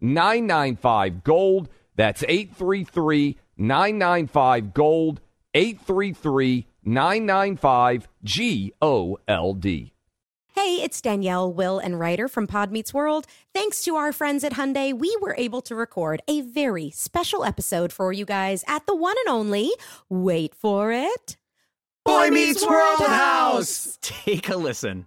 995 Gold. That's 833 995 Gold. 833 995 G O L D. Hey, it's Danielle, Will, and Ryder from Pod Meets World. Thanks to our friends at Hyundai, we were able to record a very special episode for you guys at the one and only, wait for it, Boy Meets World House. Take a listen.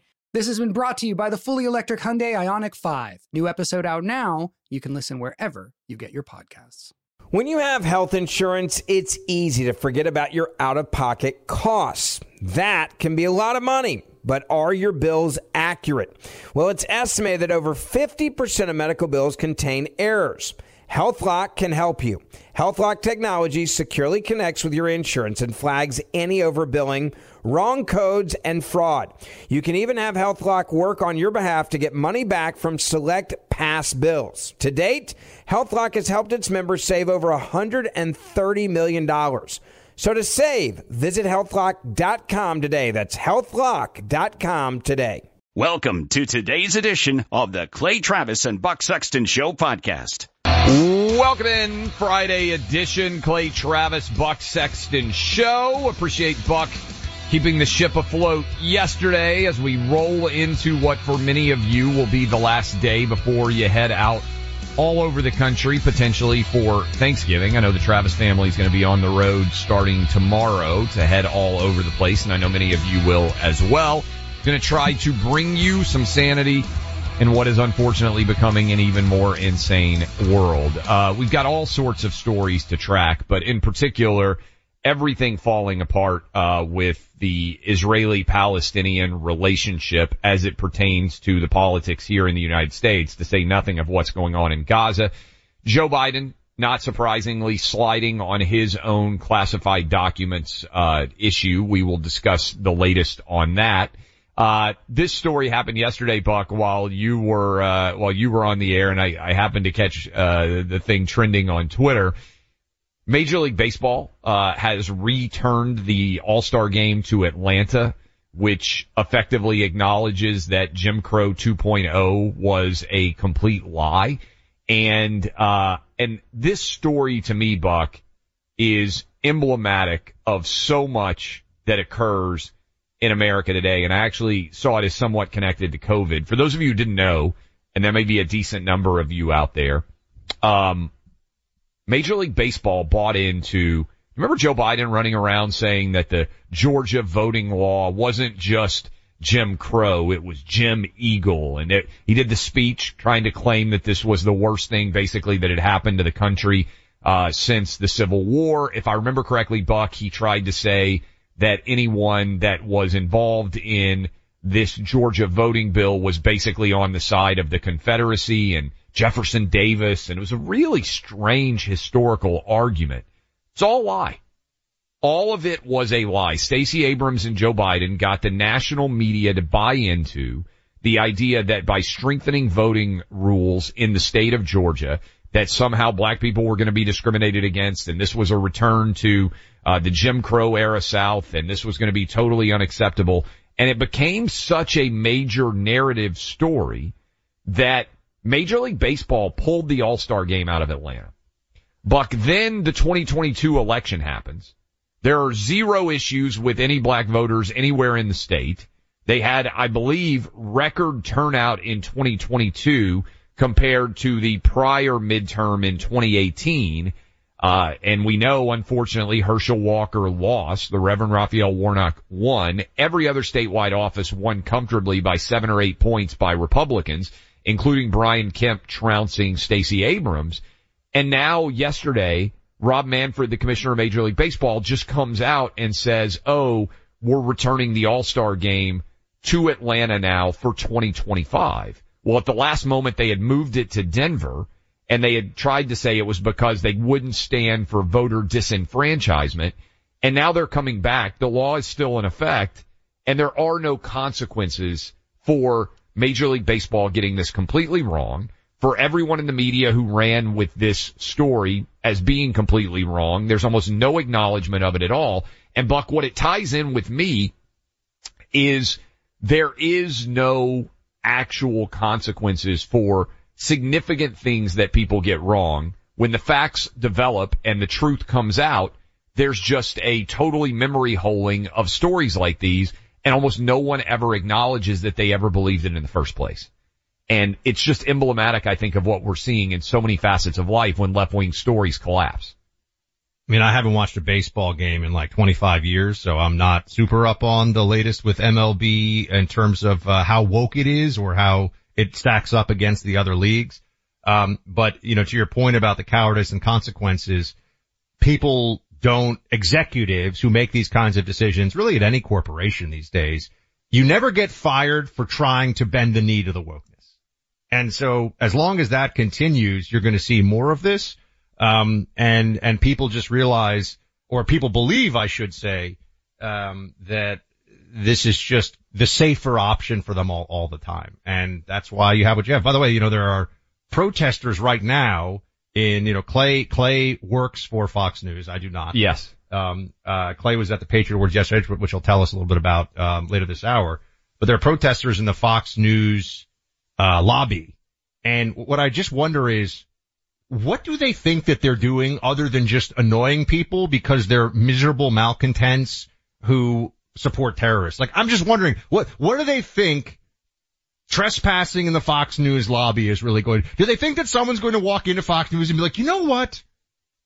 This has been brought to you by the fully electric Hyundai IONIQ 5. New episode out now. You can listen wherever you get your podcasts. When you have health insurance, it's easy to forget about your out of pocket costs. That can be a lot of money, but are your bills accurate? Well, it's estimated that over 50% of medical bills contain errors. HealthLock can help you. HealthLock technology securely connects with your insurance and flags any overbilling, wrong codes, and fraud. You can even have HealthLock work on your behalf to get money back from select past bills. To date, HealthLock has helped its members save over $130 million. So to save, visit healthlock.com today. That's healthlock.com today. Welcome to today's edition of the Clay Travis and Buck Sexton Show podcast. Welcome in Friday edition, Clay Travis, Buck Sexton Show. Appreciate Buck keeping the ship afloat yesterday as we roll into what for many of you will be the last day before you head out all over the country, potentially for Thanksgiving. I know the Travis family is going to be on the road starting tomorrow to head all over the place, and I know many of you will as well. Going to try to bring you some sanity in what is unfortunately becoming an even more insane world. Uh, we've got all sorts of stories to track, but in particular, everything falling apart uh, with the Israeli-Palestinian relationship as it pertains to the politics here in the United States, to say nothing of what's going on in Gaza. Joe Biden, not surprisingly, sliding on his own classified documents uh, issue. We will discuss the latest on that. Uh, this story happened yesterday, Buck, while you were, uh, while you were on the air and I, I happened to catch, uh, the thing trending on Twitter. Major League Baseball, uh, has returned the All-Star game to Atlanta, which effectively acknowledges that Jim Crow 2.0 was a complete lie. And, uh, and this story to me, Buck, is emblematic of so much that occurs in America today, and I actually saw it as somewhat connected to COVID. For those of you who didn't know, and there may be a decent number of you out there, um, Major League Baseball bought into, remember Joe Biden running around saying that the Georgia voting law wasn't just Jim Crow, it was Jim Eagle, and it, he did the speech trying to claim that this was the worst thing basically that had happened to the country, uh, since the Civil War. If I remember correctly, Buck, he tried to say that anyone that was involved in this Georgia voting bill was basically on the side of the Confederacy and Jefferson Davis. And it was a really strange historical argument. It's all a lie. All of it was a lie. Stacey Abrams and Joe Biden got the national media to buy into the idea that by strengthening voting rules in the state of Georgia, that somehow black people were going to be discriminated against and this was a return to uh, the Jim Crow era South and this was going to be totally unacceptable. And it became such a major narrative story that Major League Baseball pulled the All-Star game out of Atlanta. Buck, then the 2022 election happens. There are zero issues with any black voters anywhere in the state. They had, I believe, record turnout in 2022 compared to the prior midterm in 2018. Uh, and we know, unfortunately, Herschel Walker lost. The Reverend Raphael Warnock won. Every other statewide office won comfortably by seven or eight points by Republicans, including Brian Kemp trouncing Stacey Abrams. And now yesterday, Rob Manfred, the commissioner of Major League Baseball, just comes out and says, oh, we're returning the All-Star game to Atlanta now for 2025. Well, at the last moment, they had moved it to Denver and they had tried to say it was because they wouldn't stand for voter disenfranchisement. And now they're coming back. The law is still in effect and there are no consequences for Major League Baseball getting this completely wrong. For everyone in the media who ran with this story as being completely wrong, there's almost no acknowledgement of it at all. And Buck, what it ties in with me is there is no actual consequences for significant things that people get wrong. When the facts develop and the truth comes out, there's just a totally memory holing of stories like these and almost no one ever acknowledges that they ever believed it in the first place. And it's just emblematic, I think, of what we're seeing in so many facets of life when left wing stories collapse. I mean, I haven't watched a baseball game in like 25 years, so I'm not super up on the latest with MLB in terms of uh, how woke it is or how it stacks up against the other leagues. Um, but you know, to your point about the cowardice and consequences, people don't, executives who make these kinds of decisions, really at any corporation these days, you never get fired for trying to bend the knee to the wokeness. And so as long as that continues, you're going to see more of this. Um, and, and people just realize, or people believe, I should say, um, that this is just the safer option for them all, all the time. And that's why you have what you have. By the way, you know, there are protesters right now in, you know, Clay, Clay works for Fox News. I do not. Yes. Um, uh, Clay was at the Patriot Awards yesterday, which he'll tell us a little bit about, um, later this hour. But there are protesters in the Fox News, uh, lobby. And what I just wonder is, what do they think that they're doing other than just annoying people because they're miserable malcontents who support terrorists? Like, I'm just wondering, what, what do they think trespassing in the Fox News lobby is really going, do they think that someone's going to walk into Fox News and be like, you know what?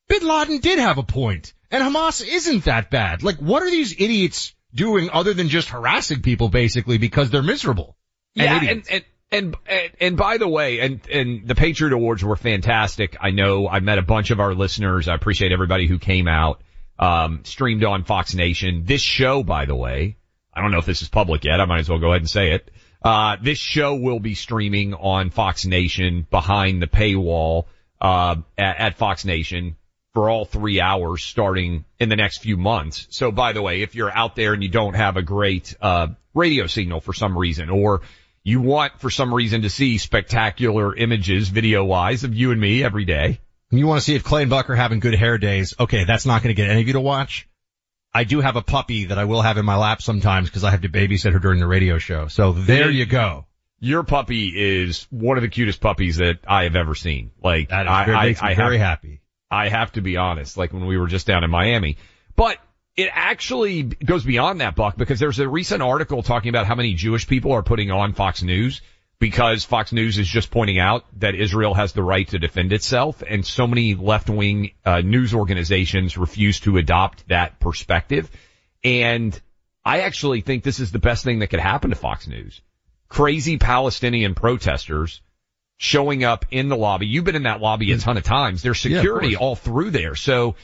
Bin Laden did have a point and Hamas isn't that bad. Like, what are these idiots doing other than just harassing people basically because they're miserable? Yeah, and, and, and, and, and by the way, and, and the Patriot Awards were fantastic. I know I met a bunch of our listeners. I appreciate everybody who came out, um, streamed on Fox Nation. This show, by the way, I don't know if this is public yet. I might as well go ahead and say it. Uh, this show will be streaming on Fox Nation behind the paywall, uh, at, at Fox Nation for all three hours starting in the next few months. So by the way, if you're out there and you don't have a great, uh, radio signal for some reason or you want for some reason to see spectacular images video wise of you and me every day. You want to see if Clay and Buck are having good hair days. Okay, that's not going to get any of you to watch. I do have a puppy that I will have in my lap sometimes because I have to babysit her during the radio show. So there you go. Your puppy is one of the cutest puppies that I have ever seen. Like That is, I, I, makes me I very have, happy. I have to be honest, like when we were just down in Miami, but it actually goes beyond that, Buck, because there's a recent article talking about how many Jewish people are putting on Fox News because Fox News is just pointing out that Israel has the right to defend itself and so many left-wing uh, news organizations refuse to adopt that perspective. And I actually think this is the best thing that could happen to Fox News. Crazy Palestinian protesters showing up in the lobby. You've been in that lobby a ton of times. There's security all through there. So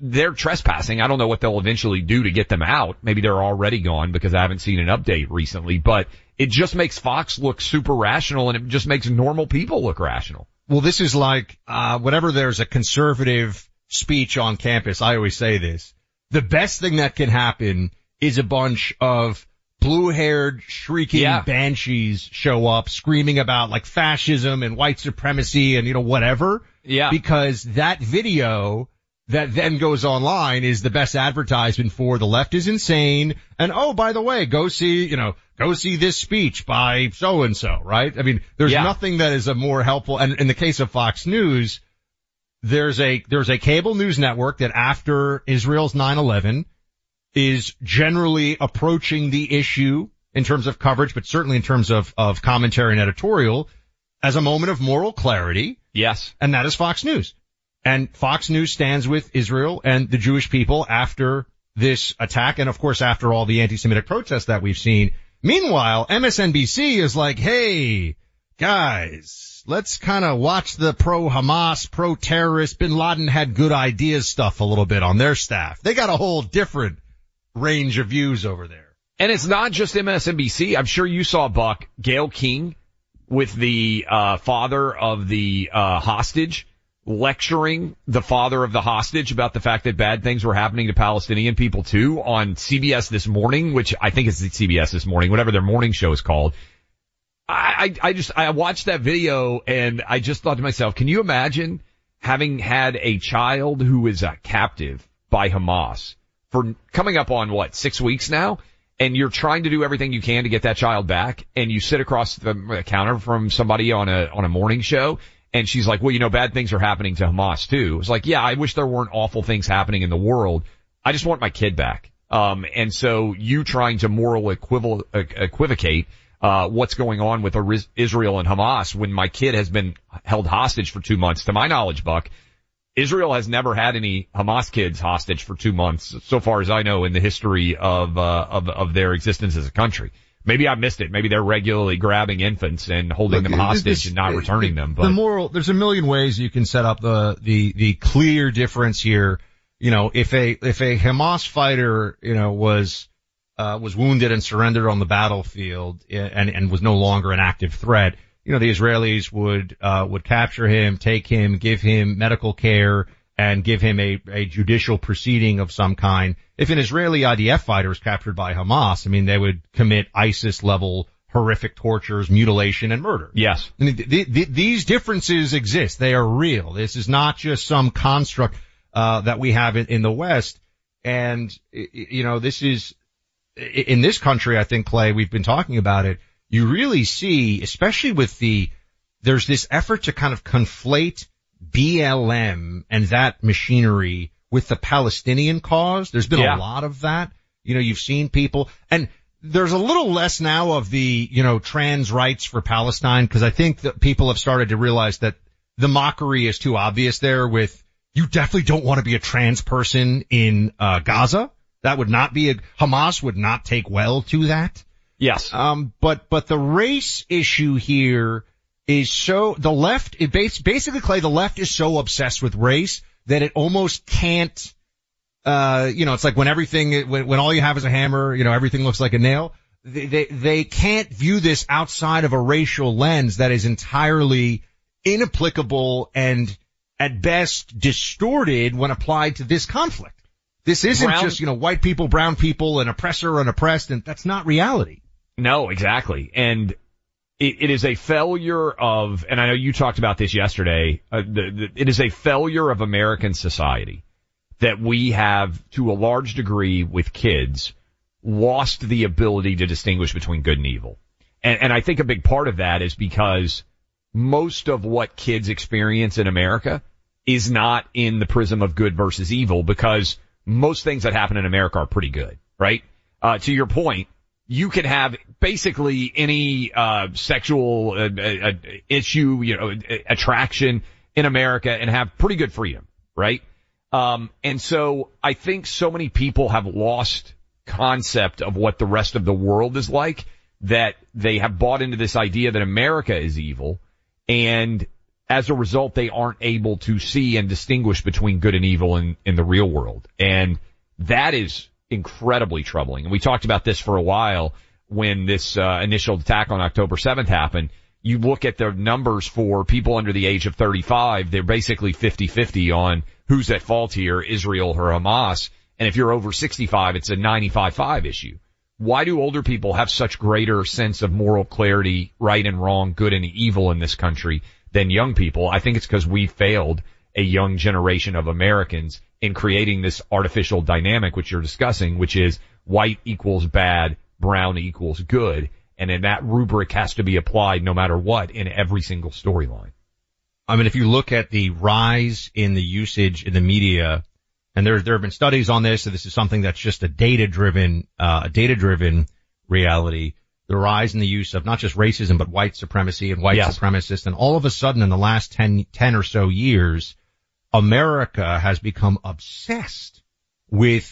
they're trespassing. I don't know what they'll eventually do to get them out. Maybe they're already gone because I haven't seen an update recently, but it just makes Fox look super rational and it just makes normal people look rational. Well, this is like, uh, whenever there's a conservative speech on campus, I always say this. The best thing that can happen is a bunch of blue haired shrieking Yeah. banshees show up screaming about like fascism and white supremacy and you know whatever. Yeah. Because that video that then goes online is the best advertisement for the left is insane. And oh, by the way, go see, you know, go see this speech by so and so, right? I mean, there's Yeah. nothing that is a more helpful, and in the case of Fox News, there's a, there's a cable news network that after Israel's 9-11 is generally approaching the issue in terms of coverage, but certainly in terms of, of commentary and editorial as a moment of moral clarity Yes. and that is Fox News. And Fox News stands with Israel and the Jewish people after this attack. And of course, after all the anti-Semitic protests that we've seen. Meanwhile, MSNBC is like, Hey, guys, let's kind of watch the pro Hamas, pro terrorist, bin Laden had good ideas stuff a little bit on their staff. They got a whole different range of views over there. And it's not just MSNBC. I'm sure you saw Buck, Gayle King with the, uh, father of the, uh, hostage lecturing the father of the hostage about the fact that bad things were happening to Palestinian people too on CBS this morning, which I think is CBS this morning, whatever their morning show is called. I, I, I just, I watched that video and I just thought to myself, can you imagine having had a child who is a captive by Hamas for coming up on what, six weeks now? And you're trying to do everything you can to get that child back and you sit across the counter from somebody on a, on a morning show and she's like, well, you know, bad things are happening to Hamas too. It's like, yeah, I wish there weren't awful things happening in the world. I just want my kid back. Um, and so you trying to moral equival- equivocate uh, what's going on with Israel and Hamas when my kid has been held hostage for two months. To my knowledge, Buck, Israel has never had any Hamas kids hostage for two months, so far as I know, in the history of uh, of of their existence as a country. Maybe I missed it. Maybe they're regularly grabbing infants and holding Look, them hostage this, and not returning them. But the moral, there's a million ways you can set up the the the clear difference here. You know, if a if a Hamas fighter, you know, was uh, was wounded and surrendered on the battlefield and, and was no longer an active threat, you know, the Israelis would, uh, would capture him, take him, give him medical care, and give him a, a judicial proceeding of some kind. If an Israeli IDF fighter is captured by Hamas, I mean, they would commit ISIS level horrific tortures, mutilation, and murder. Yes. I mean, th- th- these differences exist. They are real. This is not just some construct, uh, that we have in, in the West. And, you know, this is, in this country, I think, Clay, we've been talking about it. You really see, especially with the, there's this effort to kind of conflate BLM and that machinery with the Palestinian cause. There's been yeah. a lot of that. You know, you've seen people and there's a little less now of the, you know, trans rights for Palestine because I think that people have started to realize that the mockery is too obvious there with you definitely don't want to be a trans person in uh, Gaza. That would not be a, Hamas would not take well to that. Yes. Um, but, but the race issue here is so, the left, it basically Clay, the left is so obsessed with race that it almost can't, uh, you know, it's like when everything, when, when all you have is a hammer, you know, everything looks like a nail. They, they, they can't view this outside of a racial lens that is entirely inapplicable and at best distorted when applied to this conflict. This isn't brown, just, you know, white people, brown people, an oppressor and oppressed, and that's not reality. No, exactly. And it, it is a failure of, and I know you talked about this yesterday, uh, the, the, it is a failure of American society that we have, to a large degree with kids, lost the ability to distinguish between good and evil. And, and I think a big part of that is because most of what kids experience in America is not in the prism of good versus evil because most things that happen in America are pretty good, right? Uh, to your point, you can have basically any, uh, sexual, uh, uh, issue, you know, attraction in America and have pretty good freedom, right? Um, and so I think so many people have lost concept of what the rest of the world is like that they have bought into this idea that America is evil and as a result, they aren't able to see and distinguish between good and evil in, in the real world. And that is incredibly troubling. And we talked about this for a while when this uh, initial attack on October 7th happened. You look at the numbers for people under the age of 35, they're basically 50-50 on who's at fault here, Israel or Hamas. And if you're over 65, it's a 95-5 issue. Why do older people have such greater sense of moral clarity, right and wrong, good and evil in this country than young people. I think it's because we failed a young generation of Americans in creating this artificial dynamic which you're discussing, which is white equals bad, brown equals good. And then that rubric has to be applied no matter what in every single storyline. I mean, if you look at the rise in the usage in the media, and there, there have been studies on this, so this is something that's just a data driven, uh, a data driven reality the rise in the use of not just racism, but white supremacy and white yes. supremacists. And all of a sudden in the last 10, 10 or so years, America has become obsessed with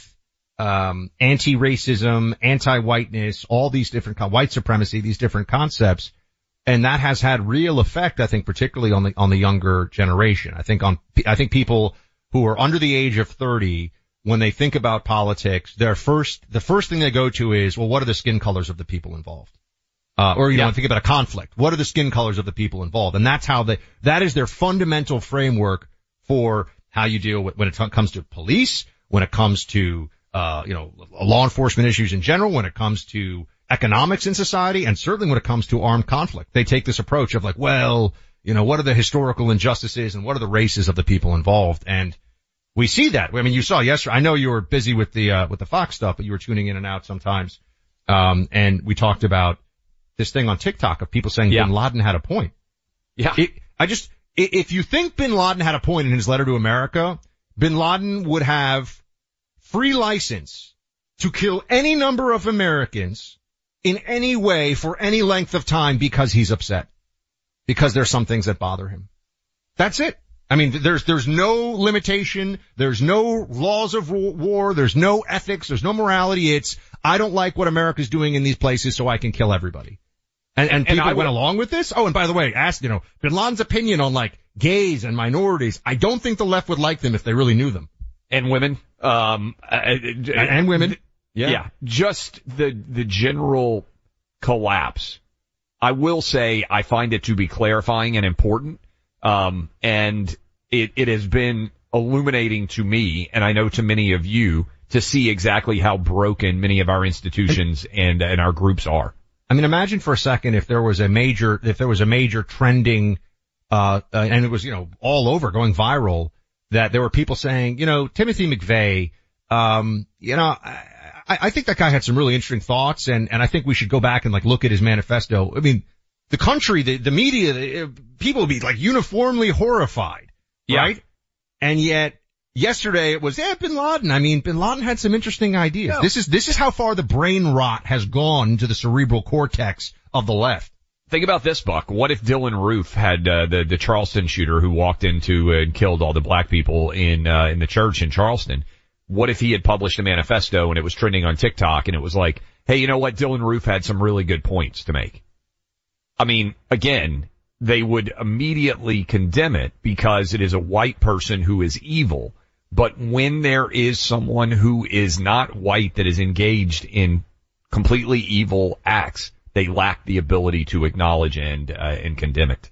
um, anti-racism, anti-whiteness, all these different white supremacy, these different concepts, and that has had real effect. I think, particularly on the on the younger generation. I think on I think people who are under the age of thirty, when they think about politics, their first the first thing they go to is, well, what are the skin colors of the people involved? Uh, or you Yeah. know, think about a conflict. What are the skin colors of the people involved? And that's how they that is their fundamental framework for how you deal with when it comes to police, when it comes to uh, you know, law enforcement issues in general, when it comes to economics in society, and certainly when it comes to armed conflict. They take this approach of like, well, you know, what are the historical injustices and what are the races of the people involved? And we see that. I mean, you saw yesterday. I know you were busy with the uh, with the Fox stuff, but you were tuning in and out sometimes. Um, and we talked about this thing on TikTok of people saying Yeah. Bin Laden had a point. Yeah. It, I just, if you think Bin Laden had a point in his letter to America, Bin Laden would have free license to kill any number of Americans in any way for any length of time because he's upset. Because there's some things that bother him. That's it. I mean, there's, there's no limitation. There's no laws of war. There's no ethics. There's no morality. It's, I don't like what America's doing in these places so I can kill everybody. And, and And people I went along with this. Oh, and by the way, ask, you know, Bin Laden's opinion on like gays and minorities. I don't think the left would like them if they really knew them. and women. Um, uh, And, and women. yeah. just the the general collapse. I will say I find it to be clarifying and important. Um, and it it has been illuminating to me, and I know to many of you, to see exactly how broken many of our institutions and and our groups are. I mean, imagine for a second if there was a major, if there was a major trending, uh, uh, and it was, you know, all over going viral that there were people saying, you know, Timothy McVeigh, um, you know, I, I think that guy had some really interesting thoughts and, and I think we should go back and like look at his manifesto. I mean, the country, the, the media, the, people would be like uniformly horrified, Yeah. right? And yet yesterday it was, yeah, Bin Laden. I mean, Bin Laden had some interesting ideas. This is, this is how far the brain rot has gone to the cerebral cortex of the left. Think about this, Buck. What if Dylann Roof had uh, the the Charleston shooter who walked into and killed all the black people in uh, in the church in Charleston? What if he had published a manifesto and it was trending on TikTok and it was like, "Hey, you know what? Dylann Roof had some really good points to make." I mean, again, they would immediately condemn it because it is a white person who is evil. But when there is someone who is not white that is engaged in completely evil acts, they lack the ability to acknowledge and uh, and condemn it.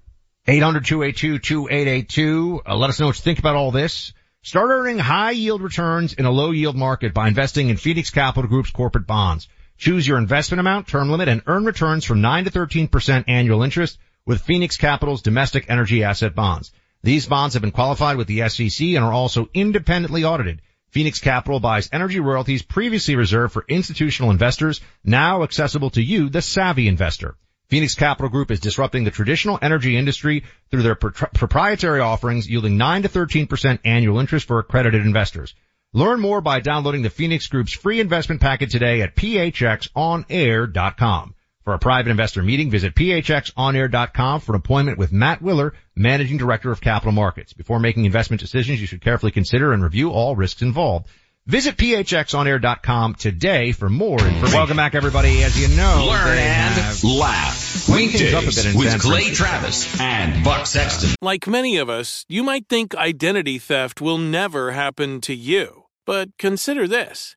800-282-2882. Uh, let us know what you think about all this. Start earning high yield returns in a low yield market by investing in Phoenix Capital Group's corporate bonds. Choose your investment amount, term limit, and earn returns from 9 to 13% annual interest with Phoenix Capital's domestic energy asset bonds. These bonds have been qualified with the SEC and are also independently audited. Phoenix Capital buys energy royalties previously reserved for institutional investors, now accessible to you, the savvy investor. Phoenix Capital Group is disrupting the traditional energy industry through their pro- proprietary offerings yielding 9 to 13% annual interest for accredited investors. Learn more by downloading the Phoenix Group's free investment packet today at phxonair.com. For a private investor meeting, visit phxonair.com for an appointment with Matt Willer, Managing Director of Capital Markets. Before making investment decisions, you should carefully consider and review all risks involved. Visit phxonair.com today for more information. Welcome back everybody. As you know, Learn and laugh. Swing things up a bit Weekdays in with Clay Travis and Buck Sexton. Like many of us, you might think identity theft will never happen to you. But consider this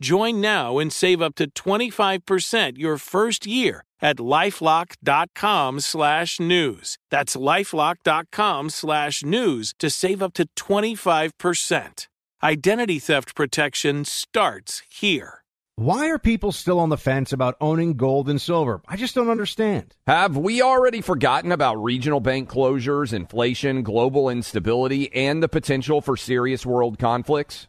Join now and save up to 25% your first year at lifelock.com slash news. That's lifelock.com slash news to save up to 25%. Identity theft protection starts here. Why are people still on the fence about owning gold and silver? I just don't understand. Have we already forgotten about regional bank closures, inflation, global instability, and the potential for serious world conflicts?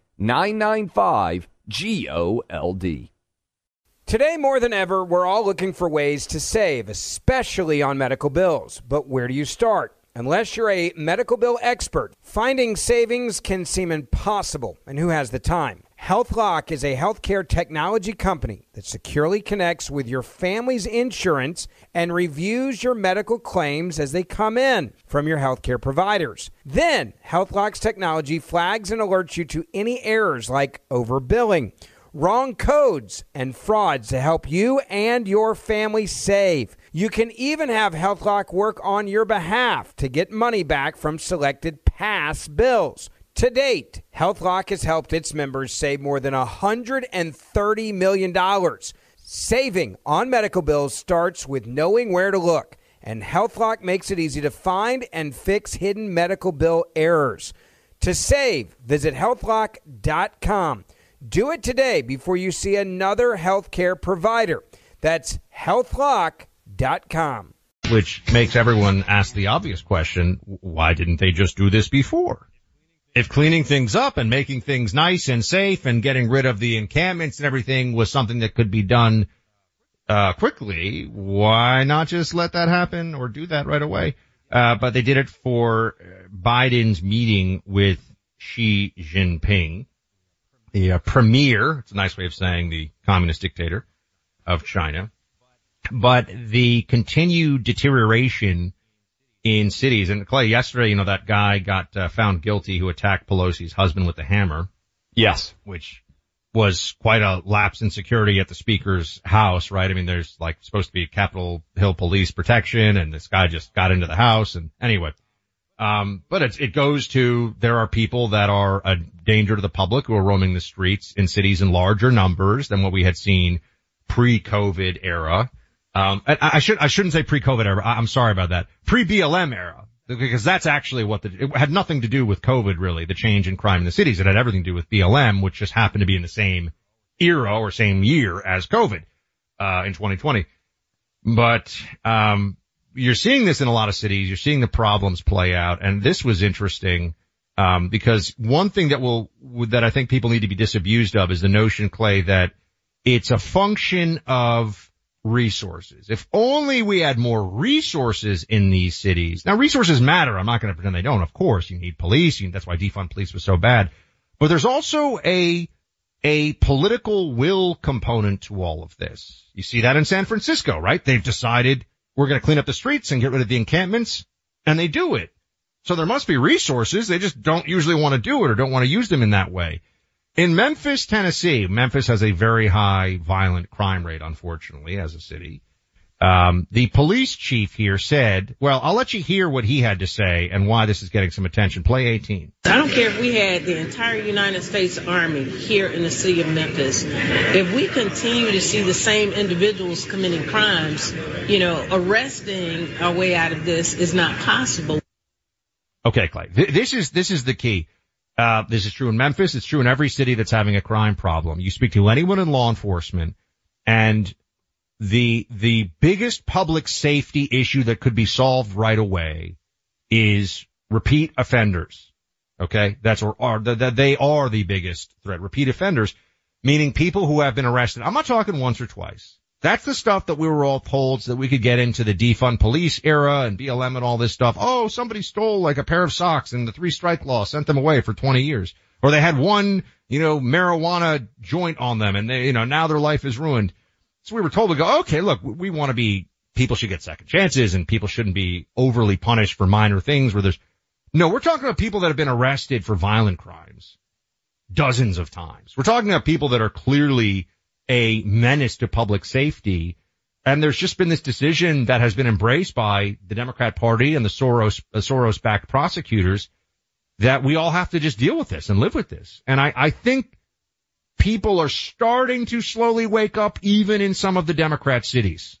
995 GOLD. Today, more than ever, we're all looking for ways to save, especially on medical bills. But where do you start? Unless you're a medical bill expert, finding savings can seem impossible. And who has the time? HealthLock is a healthcare technology company that securely connects with your family's insurance and reviews your medical claims as they come in from your healthcare providers. Then, HealthLock's technology flags and alerts you to any errors like overbilling, wrong codes, and frauds to help you and your family save. You can even have HealthLock work on your behalf to get money back from selected past bills. To date, HealthLock has helped its members save more than $130 million. Saving on medical bills starts with knowing where to look, and HealthLock makes it easy to find and fix hidden medical bill errors. To save, visit healthlock.com. Do it today before you see another healthcare provider. That's healthlock.com. Which makes everyone ask the obvious question, why didn't they just do this before? If cleaning things up and making things nice and safe and getting rid of the encampments and everything was something that could be done uh, quickly, why not just let that happen or do that right away? Uh, but they did it for Biden's meeting with Xi Jinping, the uh, premier. It's a nice way of saying the communist dictator of China. But the continued deterioration in cities. And Clay, yesterday, you know, that guy got uh, found guilty who attacked Pelosi's husband with a hammer. Yes. Which was quite a lapse in security at the speaker's house, right? I mean, there's like supposed to be Capitol Hill police protection and this guy just got into the house and anyway. Um, but it, it goes to there are people that are a danger to the public who are roaming the streets in cities in larger numbers than what we had seen pre-COVID era. Um, I, I should, I shouldn't say pre-COVID era. I'm sorry about that. Pre-BLM era. Because that's actually what the, it had nothing to do with COVID really, the change in crime in the cities. It had everything to do with BLM, which just happened to be in the same era or same year as COVID, uh, in 2020. But, um, you're seeing this in a lot of cities. You're seeing the problems play out. And this was interesting, um, because one thing that will, that I think people need to be disabused of is the notion, Clay, that it's a function of resources. If only we had more resources in these cities. Now resources matter. I'm not going to pretend they don't. Of course, you need police. You, that's why defund police was so bad. But there's also a, a political will component to all of this. You see that in San Francisco, right? They've decided we're going to clean up the streets and get rid of the encampments and they do it. So there must be resources. They just don't usually want to do it or don't want to use them in that way. In Memphis, Tennessee, Memphis has a very high violent crime rate, unfortunately, as a city. Um, the police chief here said, well, I'll let you hear what he had to say and why this is getting some attention. Play 18. I don't care if we had the entire United States Army here in the city of Memphis. If we continue to see the same individuals committing crimes, you know, arresting our way out of this is not possible. Okay, Clay. This is, this is the key. Uh, this is true in Memphis. It's true in every city that's having a crime problem. You speak to anyone in law enforcement and the, the biggest public safety issue that could be solved right away is repeat offenders. Okay. That's or, or that they are the biggest threat. Repeat offenders, meaning people who have been arrested. I'm not talking once or twice. That's the stuff that we were all told so that we could get into the defund police era and BLM and all this stuff. Oh, somebody stole like a pair of socks and the three strike law sent them away for 20 years. Or they had one, you know, marijuana joint on them and they, you know, now their life is ruined. So we were told to go, okay, look, we want to be, people should get second chances and people shouldn't be overly punished for minor things where there's, no, we're talking about people that have been arrested for violent crimes dozens of times. We're talking about people that are clearly a menace to public safety. And there's just been this decision that has been embraced by the Democrat party and the Soros, uh, Soros backed prosecutors that we all have to just deal with this and live with this. And I, I think people are starting to slowly wake up even in some of the Democrat cities.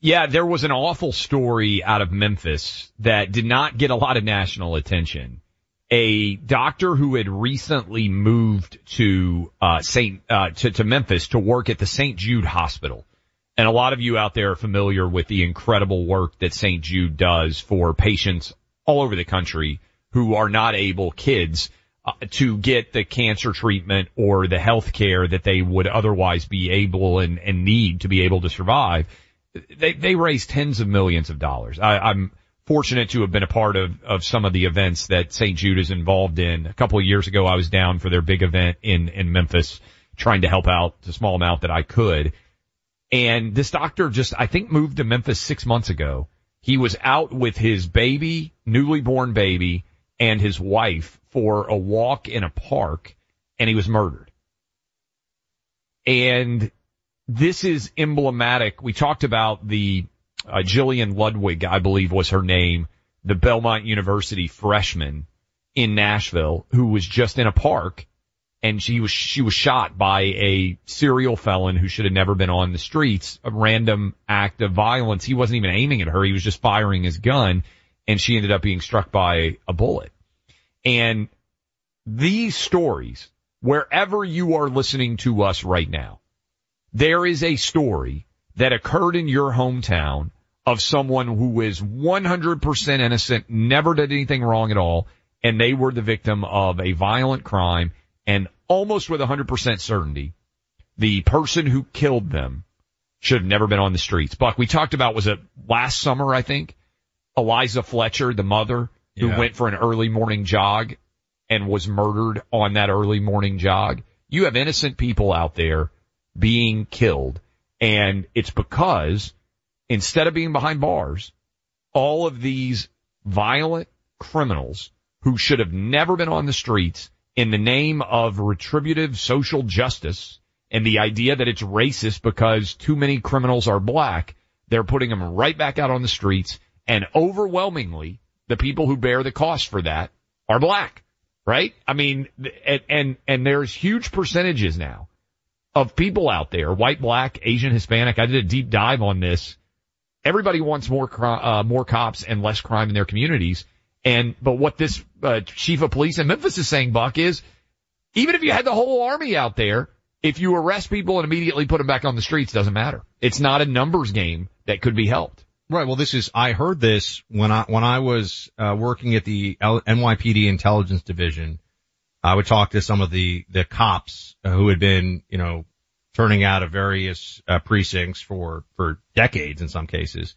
Yeah, there was an awful story out of Memphis that did not get a lot of national attention a doctor who had recently moved to uh, Saint uh, to, to Memphis to work at the St. Jude Hospital. And a lot of you out there are familiar with the incredible work that St. Jude does for patients all over the country who are not able, kids, uh, to get the cancer treatment or the health care that they would otherwise be able and, and need to be able to survive. They, they raise tens of millions of dollars. I, I'm, fortunate to have been a part of, of some of the events that St. Jude is involved in. A couple of years ago, I was down for their big event in, in Memphis trying to help out the small amount that I could. And this doctor just, I think moved to Memphis six months ago. He was out with his baby, newly born baby and his wife for a walk in a park and he was murdered. And this is emblematic. We talked about the uh, Jillian Ludwig, I believe was her name, the Belmont University freshman in Nashville who was just in a park and she was, she was shot by a serial felon who should have never been on the streets, a random act of violence. He wasn't even aiming at her. He was just firing his gun and she ended up being struck by a bullet. And these stories, wherever you are listening to us right now, there is a story that occurred in your hometown of someone who is 100% innocent, never did anything wrong at all, and they were the victim of a violent crime, and almost with 100% certainty, the person who killed them should have never been on the streets. Buck, we talked about, was it last summer, I think? Eliza Fletcher, the mother, who yeah. went for an early morning jog and was murdered on that early morning jog. You have innocent people out there being killed and it's because instead of being behind bars, all of these violent criminals who should have never been on the streets in the name of retributive social justice and the idea that it's racist because too many criminals are black, they're putting them right back out on the streets and overwhelmingly the people who bear the cost for that are black, right? I mean, and, and, and there's huge percentages now of people out there, white, black, Asian, Hispanic. I did a deep dive on this. Everybody wants more uh, more cops and less crime in their communities. And but what this uh, chief of police in Memphis is saying, Buck, is even if you had the whole army out there, if you arrest people and immediately put them back on the streets, doesn't matter. It's not a numbers game that could be helped. Right. Well, this is, I heard this when I, when I was, uh, working at the L- NYPD intelligence division I would talk to some of the, the cops who had been, you know, turning out of various uh, precincts for, for decades in some cases.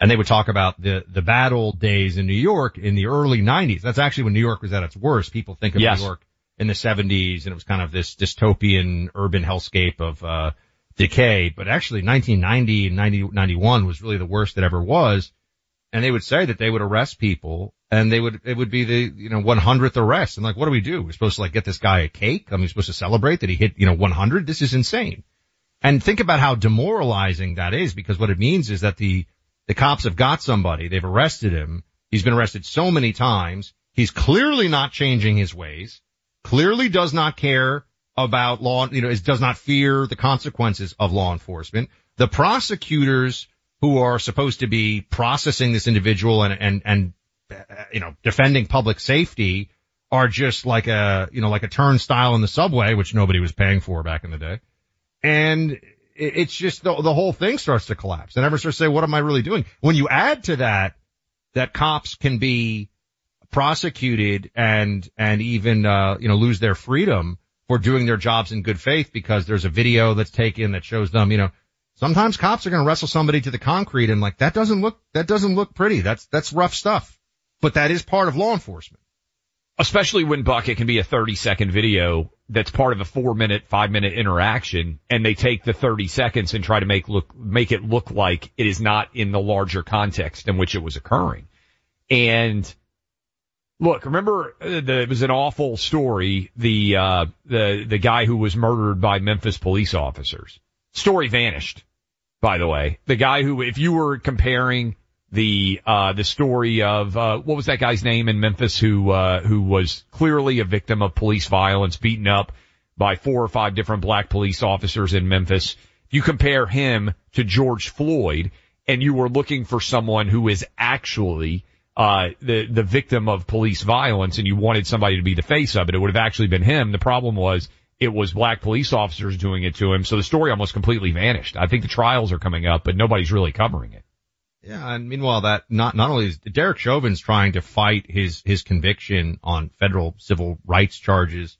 And they would talk about the, the bad old days in New York in the early 90s. That's actually when New York was at its worst. People think of yes. New York in the 70s and it was kind of this dystopian urban hellscape of, uh, decay. But actually 1990 and 90, 91 was really the worst that ever was. And they would say that they would arrest people and they would, it would be the, you know, 100th arrest. And like, what do we do? We're supposed to like get this guy a cake? I mean, we're supposed to celebrate that he hit, you know, 100? This is insane. And think about how demoralizing that is because what it means is that the, the cops have got somebody. They've arrested him. He's been arrested so many times. He's clearly not changing his ways. Clearly does not care about law, you know, does not fear the consequences of law enforcement. The prosecutors who are supposed to be processing this individual and, and, and you know, defending public safety are just like a, you know, like a turnstile in the subway, which nobody was paying for back in the day. And it's just the, the whole thing starts to collapse and everyone starts to say, what am I really doing? When you add to that, that cops can be prosecuted and, and even, uh, you know, lose their freedom for doing their jobs in good faith because there's a video that's taken that shows them, you know, sometimes cops are going to wrestle somebody to the concrete and like that doesn't look, that doesn't look pretty. That's, that's rough stuff, but that is part of law enforcement. Especially when Buck, it can be a 30 second video that's part of a four minute, five minute interaction and they take the 30 seconds and try to make look, make it look like it is not in the larger context in which it was occurring. And look, remember uh, the, it was an awful story. The, uh, the, the guy who was murdered by Memphis police officers. Story vanished, by the way. The guy who, if you were comparing the, uh, the story of, uh, what was that guy's name in Memphis who, uh, who was clearly a victim of police violence, beaten up by four or five different black police officers in Memphis. You compare him to George Floyd and you were looking for someone who is actually uh, the the victim of police violence, and you wanted somebody to be the face of it, it would have actually been him. The problem was it was black police officers doing it to him, so the story almost completely vanished. I think the trials are coming up, but nobody's really covering it. Yeah, and meanwhile, that not not only is Derek Chauvin's trying to fight his his conviction on federal civil rights charges,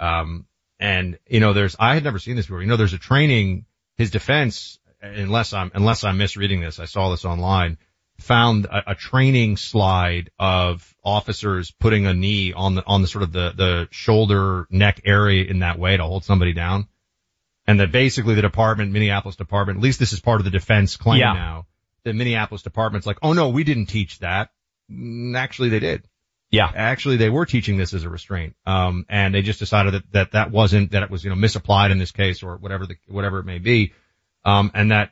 um, and you know, there's I had never seen this before. You know, there's a training his defense, unless I'm unless I'm misreading this. I saw this online found a, a, training slide of officers putting a knee on the on the sort of the the shoulder neck area in that way to hold somebody down, and that basically the department, Minneapolis department, at least this is part of the defense claim yeah. now. The Minneapolis department's like, oh no, we didn't teach that. Mm, actually, they did. Yeah. Actually, they were teaching this as a restraint. Um, and they just decided that, that that wasn't, that it was, you know, misapplied in this case or whatever the, whatever it may be. Um, and that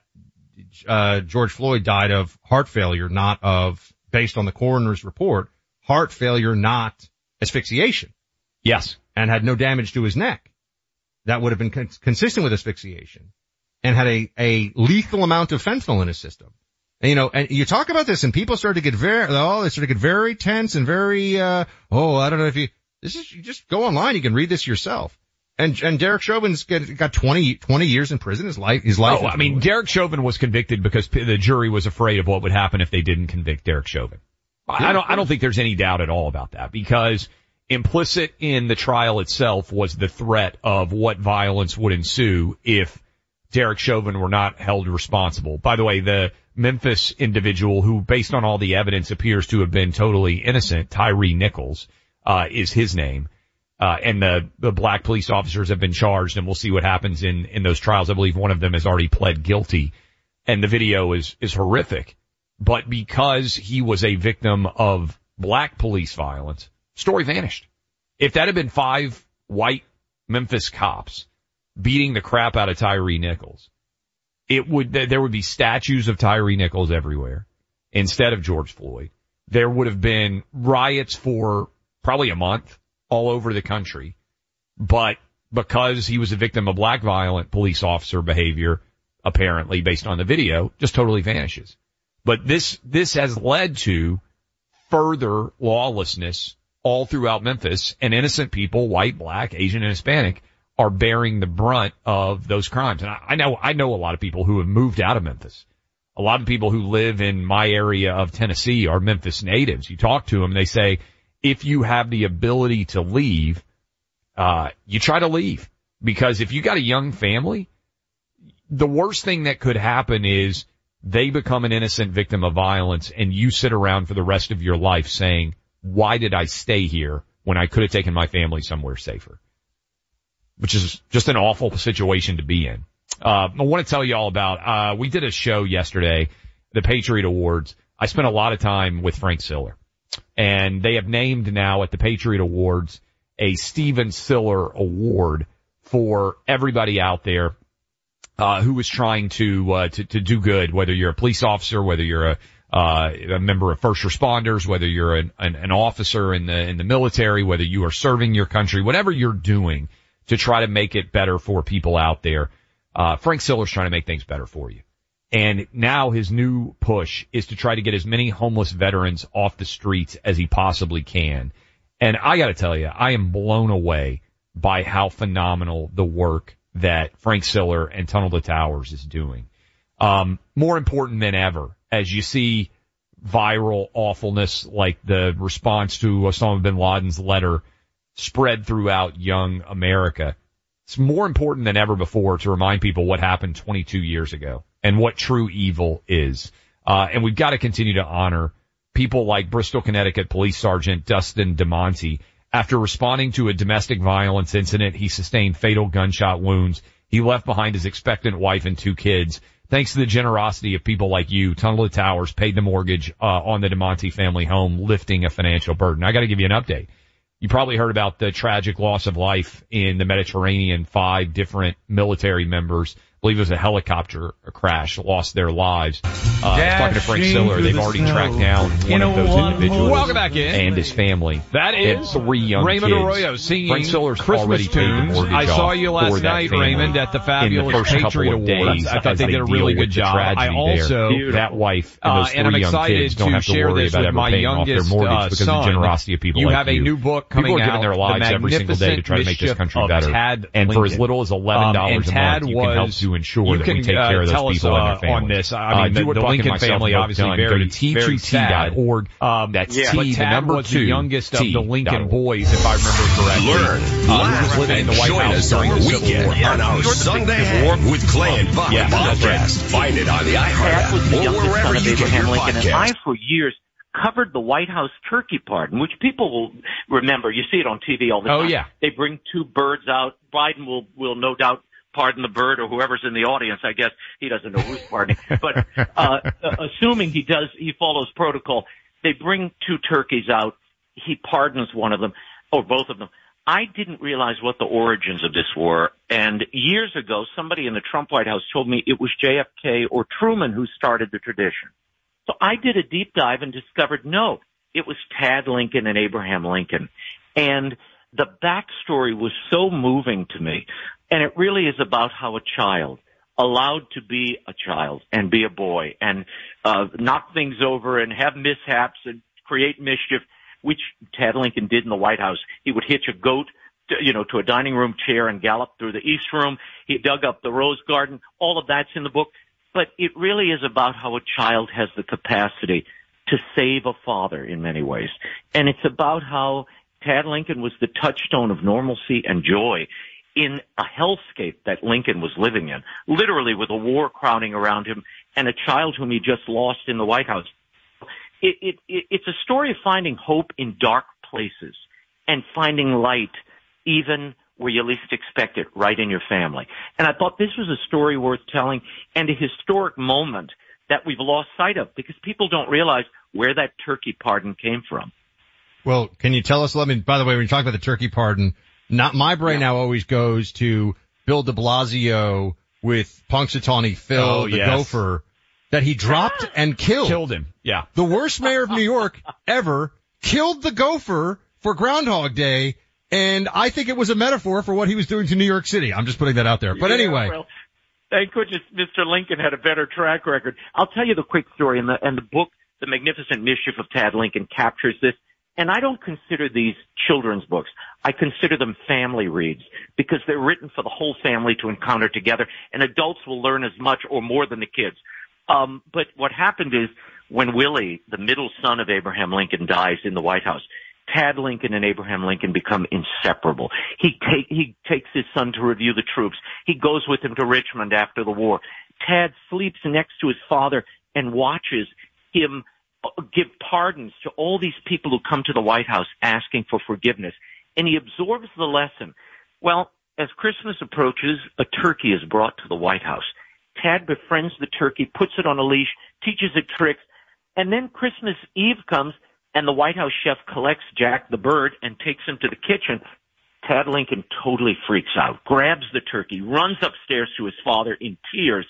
uh, George Floyd died of heart failure, not of, based on the coroner's report, heart failure, not asphyxiation. Yes. And had no damage to his neck. That would have been con- consistent with asphyxiation and had a, a lethal amount of fentanyl in his system. And, you know, and you talk about this and people start to get very, oh, they start to get very tense and very, uh, oh, I don't know if you, this is, you just go online, you can read this yourself. And and Derek Chauvin's got, got 20, 20 years in prison. His life, his life. Oh, I mean, Derek Chauvin was convicted because the jury was afraid of what would happen if they didn't convict Derek Chauvin. Yeah, I don't, I don't think there's any doubt at all about that because implicit in the trial itself was the threat of what violence would ensue if Derek Chauvin were not held responsible. By the way, the Memphis individual who, based on all the evidence, appears to have been totally innocent, Tyre Nichols, uh, is his name. Uh, and the, the black police officers have been charged and we'll see what happens in, in those trials. I believe one of them has already pled guilty and the video is, is horrific. But because he was a victim of black police violence, story vanished. If that had been five white Memphis cops beating the crap out of Tyre Nichols, it would, there would be statues of Tyre Nichols everywhere instead of George Floyd. There would have been riots for probably a month all over the country. But because he was a victim of black violent police officer behavior, apparently based on the video, just totally vanishes. But this, this has led to further lawlessness all throughout Memphis and innocent people, white, black, Asian, and Hispanic are bearing the brunt of those crimes. And I, I know, I know a lot of people who have moved out of Memphis. A lot of people who live in my area of Tennessee are Memphis natives. You talk to them, they say, if you have the ability to leave, uh, you try to leave because if you got a young family, the worst thing that could happen is they become an innocent victim of violence and you sit around for the rest of your life saying, why did I stay here when I could have taken my family somewhere safer? Which is just an awful situation to be in. Uh, I want to tell you all about, uh, we did a show yesterday, the Patriot Awards. I spent a lot of time with Frank Siller and they have named now at the Patriot Awards a Stephen Siller Award for everybody out there uh, who is trying to, uh, to to do good. Whether you're a police officer, whether you're a uh, a member of first responders, whether you're an, an, an officer in the in the military, whether you are serving your country, whatever you're doing to try to make it better for people out there. Uh, Frank Siller's trying to make things better for you. And now his new push is to try to get as many homeless veterans off the streets as he possibly can. And I gotta tell you, I am blown away by how phenomenal the work that Frank Siller and Tunnel to Towers is doing. Um, more important than ever, as you see viral awfulness like the response to Osama bin Laden's letter spread throughout young America. It's more important than ever before to remind people what happened 22 years ago and what true evil is. Uh, and we've got to continue to honor people like Bristol, Connecticut Police Sergeant Dustin DeMonte. After responding to a domestic violence incident, he sustained fatal gunshot wounds. He left behind his expectant wife and two kids. Thanks to the generosity of people like you, Tunnel to Towers paid the mortgage uh, on the DeMonte family home, lifting a financial burden. I got to give you an update. You probably heard about the tragic loss of life in the Mediterranean. Five different military members believe it was a helicopter crash, lost their lives. Uh, I was talking to Frank Siller. They've already tracked down one of those individuals. Welcome back in. And his family. That is three young Raymond kids. Arroyo singing Frank Siller's Christmas already the tunes. I saw you last night, Raymond, at the Fabulous the Patriot Awards. days I thought they did a really good job. I also there. that wife and Uh, those and I'm three young excited kids don't have to share worry this about ever my paying off their mortgage uh, because of the generosity of people You like have a you. new book People coming are giving out, their The lives every single day to try to make this country better. Tad and for as little as eleven Um, dollars and a month, you can help was- to ensure you that can, we take uh, care of tell those us, people and uh, their families. on this. I Uh, mean, do the- what the Lincoln family have obviously done. very, Go to very sad. t2t.org. Um, That's yeah, T, but the number was the two, youngest of the Lincoln dot boys, if I remember correctly. Learn, Uh, he was laugh, living and the White join House us during on the the Civil weekend War. on our Sunday Hang with Clay and Buck Yeah, that's right. podcast. Find it on the Tad iHeart was the app or youngest wherever son of you get Abraham your Lincoln, and I, for years, covered the White House turkey pardon, which people will remember. You see it on TV all the Oh, time. yeah. They bring two birds out. Biden will will no doubt pardon the bird, or whoever's in the audience. I guess he doesn't know who's pardoning, but uh, assuming he does, he follows protocol. They bring two turkeys out. He pardons one of them, or both of them. I didn't realize what the origins of this were. And years ago, somebody in the Trump White House told me it was JFK or Truman who started the tradition. So I did a deep dive and discovered no, it was Tad Lincoln and Abraham Lincoln. And the backstory was so moving to me. And it really is about how a child allowed to be a child and be a boy and uh, knock things over and have mishaps and create mischief, which Tad Lincoln did in the White House. He would hitch a goat to, you know, to a dining room chair and gallop through the East Room. He dug up the Rose Garden. All of that's in the book. But it really is about how a child has the capacity to save a father in many ways. And it's about how Tad Lincoln was the touchstone of normalcy and joy in a hellscape that Lincoln was living in, literally with a war crowding around him and a child whom he just lost in the White House. It, it, it, it's a story of finding hope in dark places and finding light even where you least expect it, right in your family. And I thought this was a story worth telling and a historic moment that we've lost sight of because people don't realize where that turkey pardon came from. Well, can you tell us? Let me. By the way, when you talk about the turkey pardon, not my brain now always goes to Bill De Blasio with Punxsutawney Phil, Oh, the yes. gopher, that he dropped ah. and killed. Killed him. Yeah. The worst mayor of New York ever killed the gopher for Groundhog Day, and I think it was a metaphor for what he was doing to New York City. I'm just putting that out there. But Yeah, anyway, well, thank goodness Mr. Lincoln had a better track record. I'll tell you the quick story, and the and the book, The Magnificent Mischief of Tad Lincoln, captures this. And I don't consider these children's books. I consider them family reads because they're written for the whole family to encounter together, and adults will learn as much or more than the kids. Um, but what happened is when Willie, the middle son of Abraham Lincoln, dies in the White House, Tad Lincoln and Abraham Lincoln become inseparable. He take, he takes his son to review the troops. He goes with him to Richmond after the war. Tad sleeps next to his father and watches him give pardons to all these people who come to the White House asking for forgiveness. And he absorbs the lesson. Well, as Christmas approaches, a turkey is brought to the White House. Tad befriends the turkey, puts it on a leash, teaches it tricks, and then Christmas Eve comes and the White House chef collects Jack the bird and takes him to the kitchen. Tad Lincoln totally freaks out, grabs the turkey, runs upstairs to his father in tears,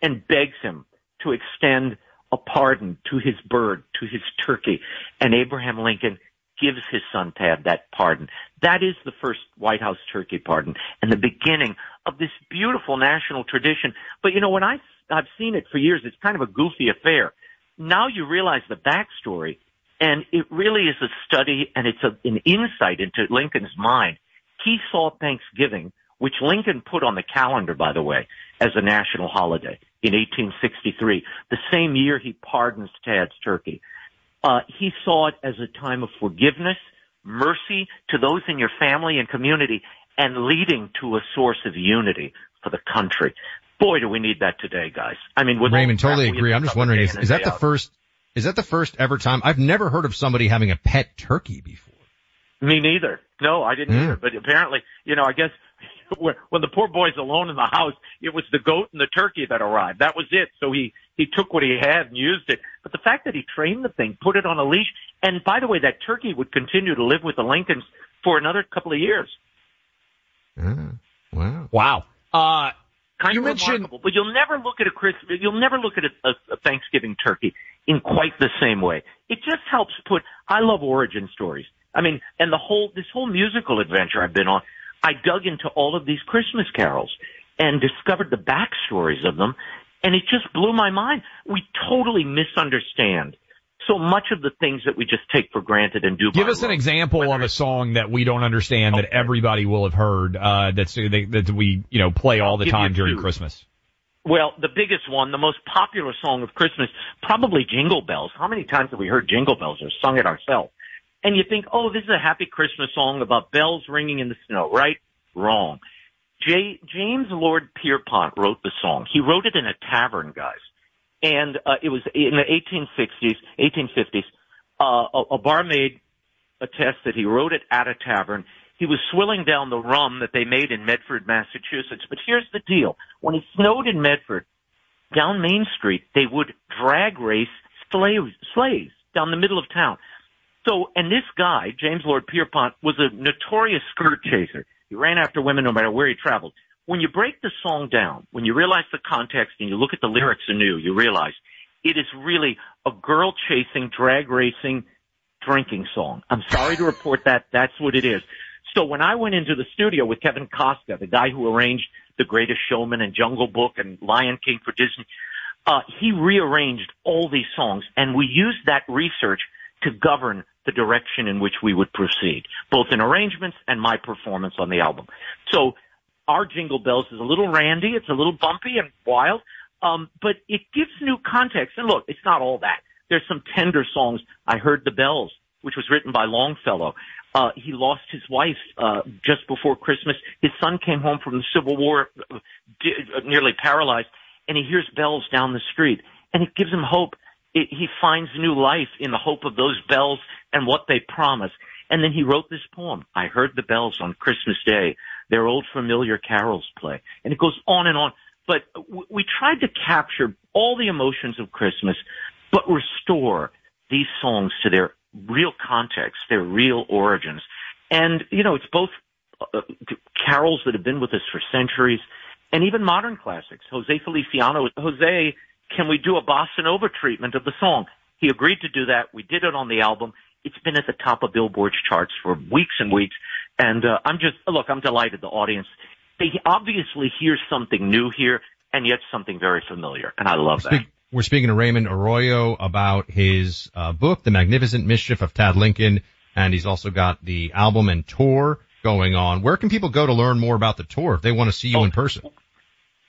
and begs him to extend a pardon to his bird, to his turkey. And Abraham Lincoln gives his son Tad that pardon. That is the first White House turkey pardon and the beginning of this beautiful national tradition. But you know, when I, I've seen it for years, it's kind of a goofy affair. Now you realize the backstory and it really is a study and it's a, an insight into Lincoln's mind. He saw Thanksgiving which Lincoln put on the calendar, by the way, as a national holiday in 1863, the same year he pardons Tad's turkey. Uh, he saw it as a time of forgiveness, mercy to those in your family and community, and leading to a source of unity for the country. Boy, do we need that today, guys. I mean, Raymond, totally agree. I'm just wondering, is, is that the out. first, is that the first ever time? I've never heard of somebody having a pet turkey before. Me neither. No, I didn't Yeah. either. But apparently, you know, I guess when, when the poor boy's alone in the house, it was the goat and the turkey that arrived. That was it. So he he took what he had and used it. But the fact that he trained the thing, put it on a leash, and by the way, that turkey would continue to live with the Lincolns for another couple of years. Wow. Wow. Uh, kind you of mentioned- remarkable. But you'll never look at a Christmas, you'll never look at a, a, a Thanksgiving turkey in quite the same way. It just helps put. I love origin stories. I mean, and the whole this whole musical adventure I've been on, I dug into all of these Christmas carols and discovered the backstories of them, and it just blew my mind. We totally misunderstand so much of the things that we just take for granted and do. Give us an example of a song that we don't understand that everybody will have heard. Uh, that's that, that we you know play all the give time during two. Christmas. Well, the biggest one, the most popular song of Christmas, probably Jingle Bells. How many times have we heard Jingle Bells or sung it ourselves? And you think, oh, this is a happy Christmas song about bells ringing in the snow, right? Wrong. J- James Lord Pierpont wrote the song. He wrote it in a tavern, guys. And uh, it was in the 1860s, 1850s. Uh, a, a barmaid attests that he wrote it at a tavern. He was swilling down the rum that they made in Medford, Massachusetts. But here's the deal. When it snowed in Medford, down Main Street, they would drag race slaves, slaves down the middle of town. So, and this guy, James Lord Pierpont, was a notorious skirt chaser. He ran after women no matter where he traveled. When you break the song down, when you realize the context and you look at the lyrics anew, you realize it is really a girl chasing, drag racing, drinking song. I'm sorry to report that. That's what it is. So when I went into the studio with Kevin Kaska, the guy who arranged The Greatest Showman and Jungle Book and Lion King for Disney, uh, he rearranged all these songs and we used that research to govern the direction in which we would proceed, both in arrangements and my performance on the album. So our Jingle Bells is a little randy, it's a little bumpy and wild, um, but it gives new context. And look, it's not all that. There's some tender songs. I heard the bells, which was written by Longfellow. Uh, he lost his wife uh, just before Christmas. His son came home from the Civil War, uh, uh, nearly paralyzed, and he hears bells down the street, and it gives him hope. It, he finds new life in the hope of those bells and what they promise. And then he wrote this poem. I heard the bells on Christmas Day. Their old familiar carols play, and it goes on and on. But we tried to capture all the emotions of Christmas, but restore these songs to their real context, their real origins. And, you know, it's both uh, carols that have been with us for centuries and even modern classics. Jose Feliciano, Jose, can we do a bossa nova treatment of the song? He agreed to do that. We did it on the album. It's been at the top of Billboard's charts for weeks and weeks. And, uh, I'm just, look, I'm delighted the audience, they obviously hear something new here and yet something very familiar. And I love that. We're speaking to Raymond Arroyo about his uh, book, The Magnificent Mischief of Tad Lincoln, and he's also got the album and tour going on. Where can people go to learn more about the tour if they want to see you in person?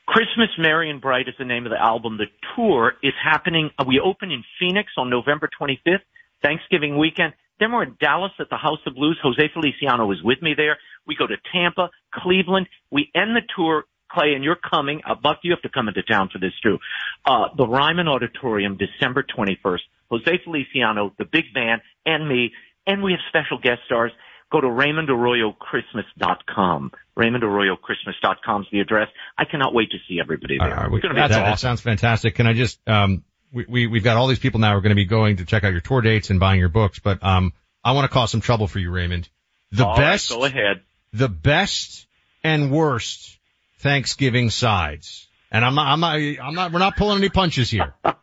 Christmas Merry and Bright is the name of the album. The tour is happening. uh, We open in Phoenix on November 25th, Thanksgiving weekend. Then we're in Dallas at the House of Blues. Jose Feliciano is with me there. We go to Tampa, Cleveland. We end the tour, Clay, and you're coming. Uh, Buck, you have to come into town for this too. Uh, the Ryman Auditorium, December 21st. Jose Feliciano, the big band, and me. And we have special guest stars. Go to RaymondArroyoChristmas.com. RaymondArroyoChristmas.com is the address. I cannot wait to see everybody there. All right, we- be that, that sounds fantastic. Can I just, um, we, we, we've got all these people now who are going to be going to check out your tour dates and buying your books, but, um, I want to cause some trouble for you, Raymond. The All right, best, go ahead. the best and worst Thanksgiving sides. And I'm not, I'm not, I'm not, we're not pulling any punches here.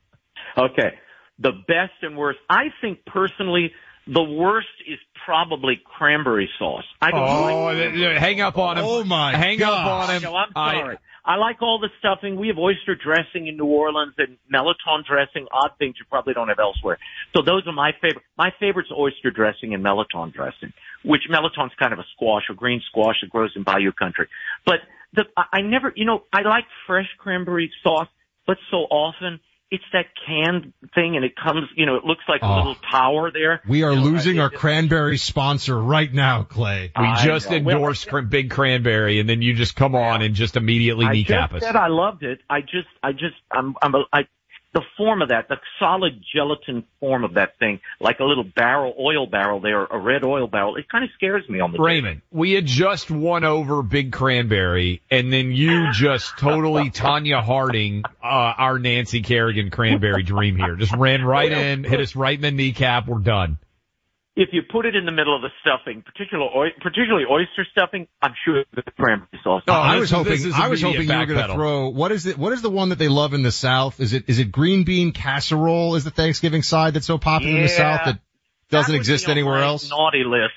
Okay. The best and worst. I think personally, the worst is probably cranberry sauce. I don't Oh, like th- th- hang up on him. Oh my Hang up on him. No, I'm sorry. I like all the stuffing. We have oyster dressing in New Orleans and mirliton dressing, odd things you probably don't have elsewhere. So those are my favorite. My favorite's oyster dressing and mirliton dressing, which mirliton's kind of a squash or green squash that grows in Bayou country. But the, I never, you know, I like fresh cranberry sauce, but so often it's that canned thing and it comes, you know, it looks like a Oh. little tower there. We are You know, losing our cranberry sponsor right now, Clay. We I just know. Well, endorsed cr- Big Cranberry, and then you just come on and just immediately I kneecap just us. said I loved it. I just, I just, I'm, I'm, a, I, the form of that, the solid gelatin form of that thing, like a little barrel, oil barrel there, a red oil barrel. It kind of scares me on the Raymond, we had just won over Big Cranberry, and then you just totally Tonya Harding uh, our Nancy Kerrigan Cranberry dream here. Just ran right in, hit us right in the kneecap. We're done. If you put it in the middle of the stuffing, particularly, oy- particularly oyster stuffing, I'm sure that the cranberry sauce. Oh, I this was is- hoping I was hoping you were going to throw what is it what is the one that they love in the South? Is it is it green bean casserole? Is the Thanksgiving side that's so popular in the South that doesn't That exist anywhere else? Naughty list.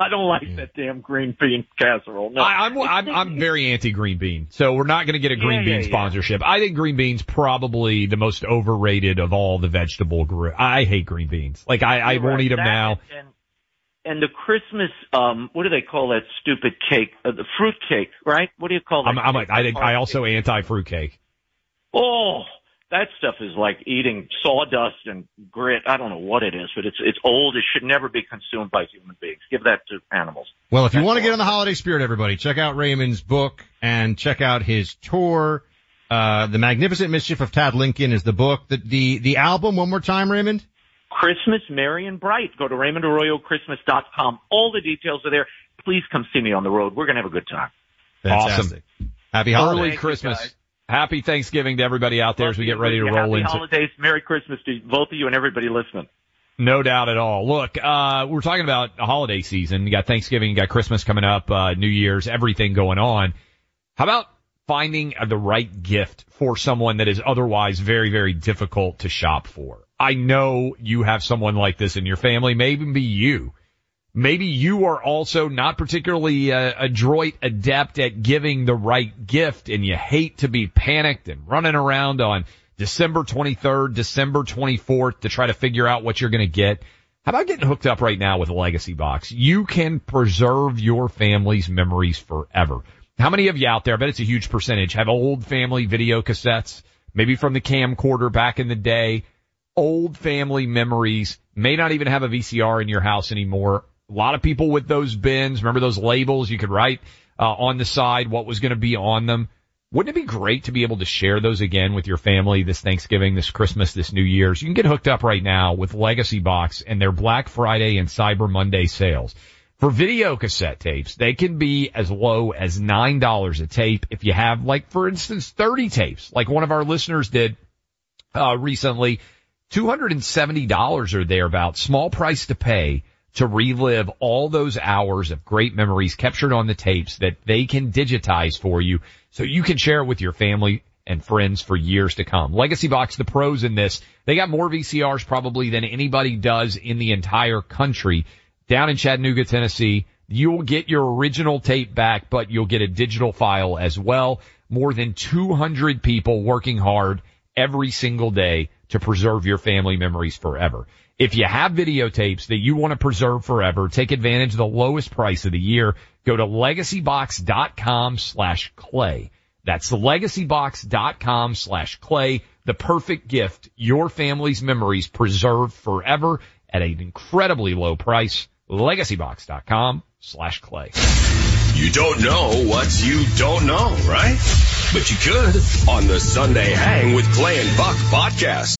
I don't like that damn green bean casserole. No. I, I'm, I'm I'm very anti green bean, so we're not going to get a green Yeah, bean yeah, yeah. sponsorship. I think green beans probably the most overrated of all the vegetable group. I hate green beans. Like I, I won't right. eat them That now. And, and the Christmas, um, what do they call that stupid cake? Uh, the fruit cake, right? What do you call that? I'm, I'm cake? I think I also anti fruitcake. Oh, that stuff is like eating sawdust and grit. I don't know what it is, but it's it's old. It should never be consumed by human beings. Give that to animals. Well, if you want to get in the holiday spirit, everybody, check out Raymond's book and check out his tour. Uh, the Magnificent Mischief of Tad Lincoln is the book. The, the, the album, one more time, Raymond? Christmas Merry and Bright. Go to RaymondArroyoChristmas.com. All the details are there. Please come see me on the road. We're going to have a good time. Fantastic. Happy holidays. Early you, Christmas. Happy Thanksgiving to everybody out there as we get ready to roll Happy into. holidays. Merry Christmas to both of you and everybody listening. No doubt at all. Look, uh, we're talking about the holiday season. You got Thanksgiving, you got Christmas coming up, uh, New Year's, everything going on. How about finding the right gift for someone that is otherwise very, very difficult to shop for? I know you have someone like this in your family, maybe be you. Maybe you are also not particularly uh, adroit, adept at giving the right gift and you hate to be panicked and running around on December 23rd, December 24th to try to figure out what you're going to get. How about getting hooked up right now with a legacy box? You can preserve your family's memories forever. How many of you out there, I bet it's a huge percentage, have old family video cassettes, maybe from the camcorder back in the day, old family memories, may not even have a VCR in your house anymore. A lot of people with those bins, remember those labels you could write uh, on the side what was going to be on them. Wouldn't it be great to be able to share those again with your family this Thanksgiving, this Christmas, this New Year's? You can get hooked up right now with Legacy Box and their Black Friday and Cyber Monday sales. For video cassette tapes, they can be as low as $9 a tape. If you have, like, for instance, 30 tapes, like one of our listeners did, uh, recently, $270 or thereabouts, small price to pay to relive all those hours of great memories captured on the tapes that they can digitize for you so you can share it with your family and friends for years to come. Legacy Box, the pros in this, they got more VCRs probably than anybody does in the entire country. Down in Chattanooga, Tennessee, you'll get your original tape back, but you'll get a digital file as well. More than 200 people working hard every single day to preserve your family memories forever. If you have videotapes that you want to preserve forever, take advantage of the lowest price of the year. Go to legacybox.com slash clay. That's legacybox.com slash clay. The perfect gift. Your family's memories preserved forever at an incredibly low price. Legacybox.com slash clay. You don't know what you don't know, right? But you could on the Sunday Hang with Clay and Buck podcast.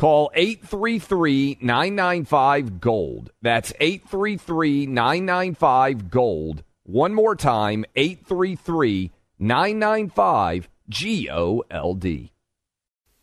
Call 833-995-GOLD. That's 833-995-GOLD. One more time, 833-995-GOLD.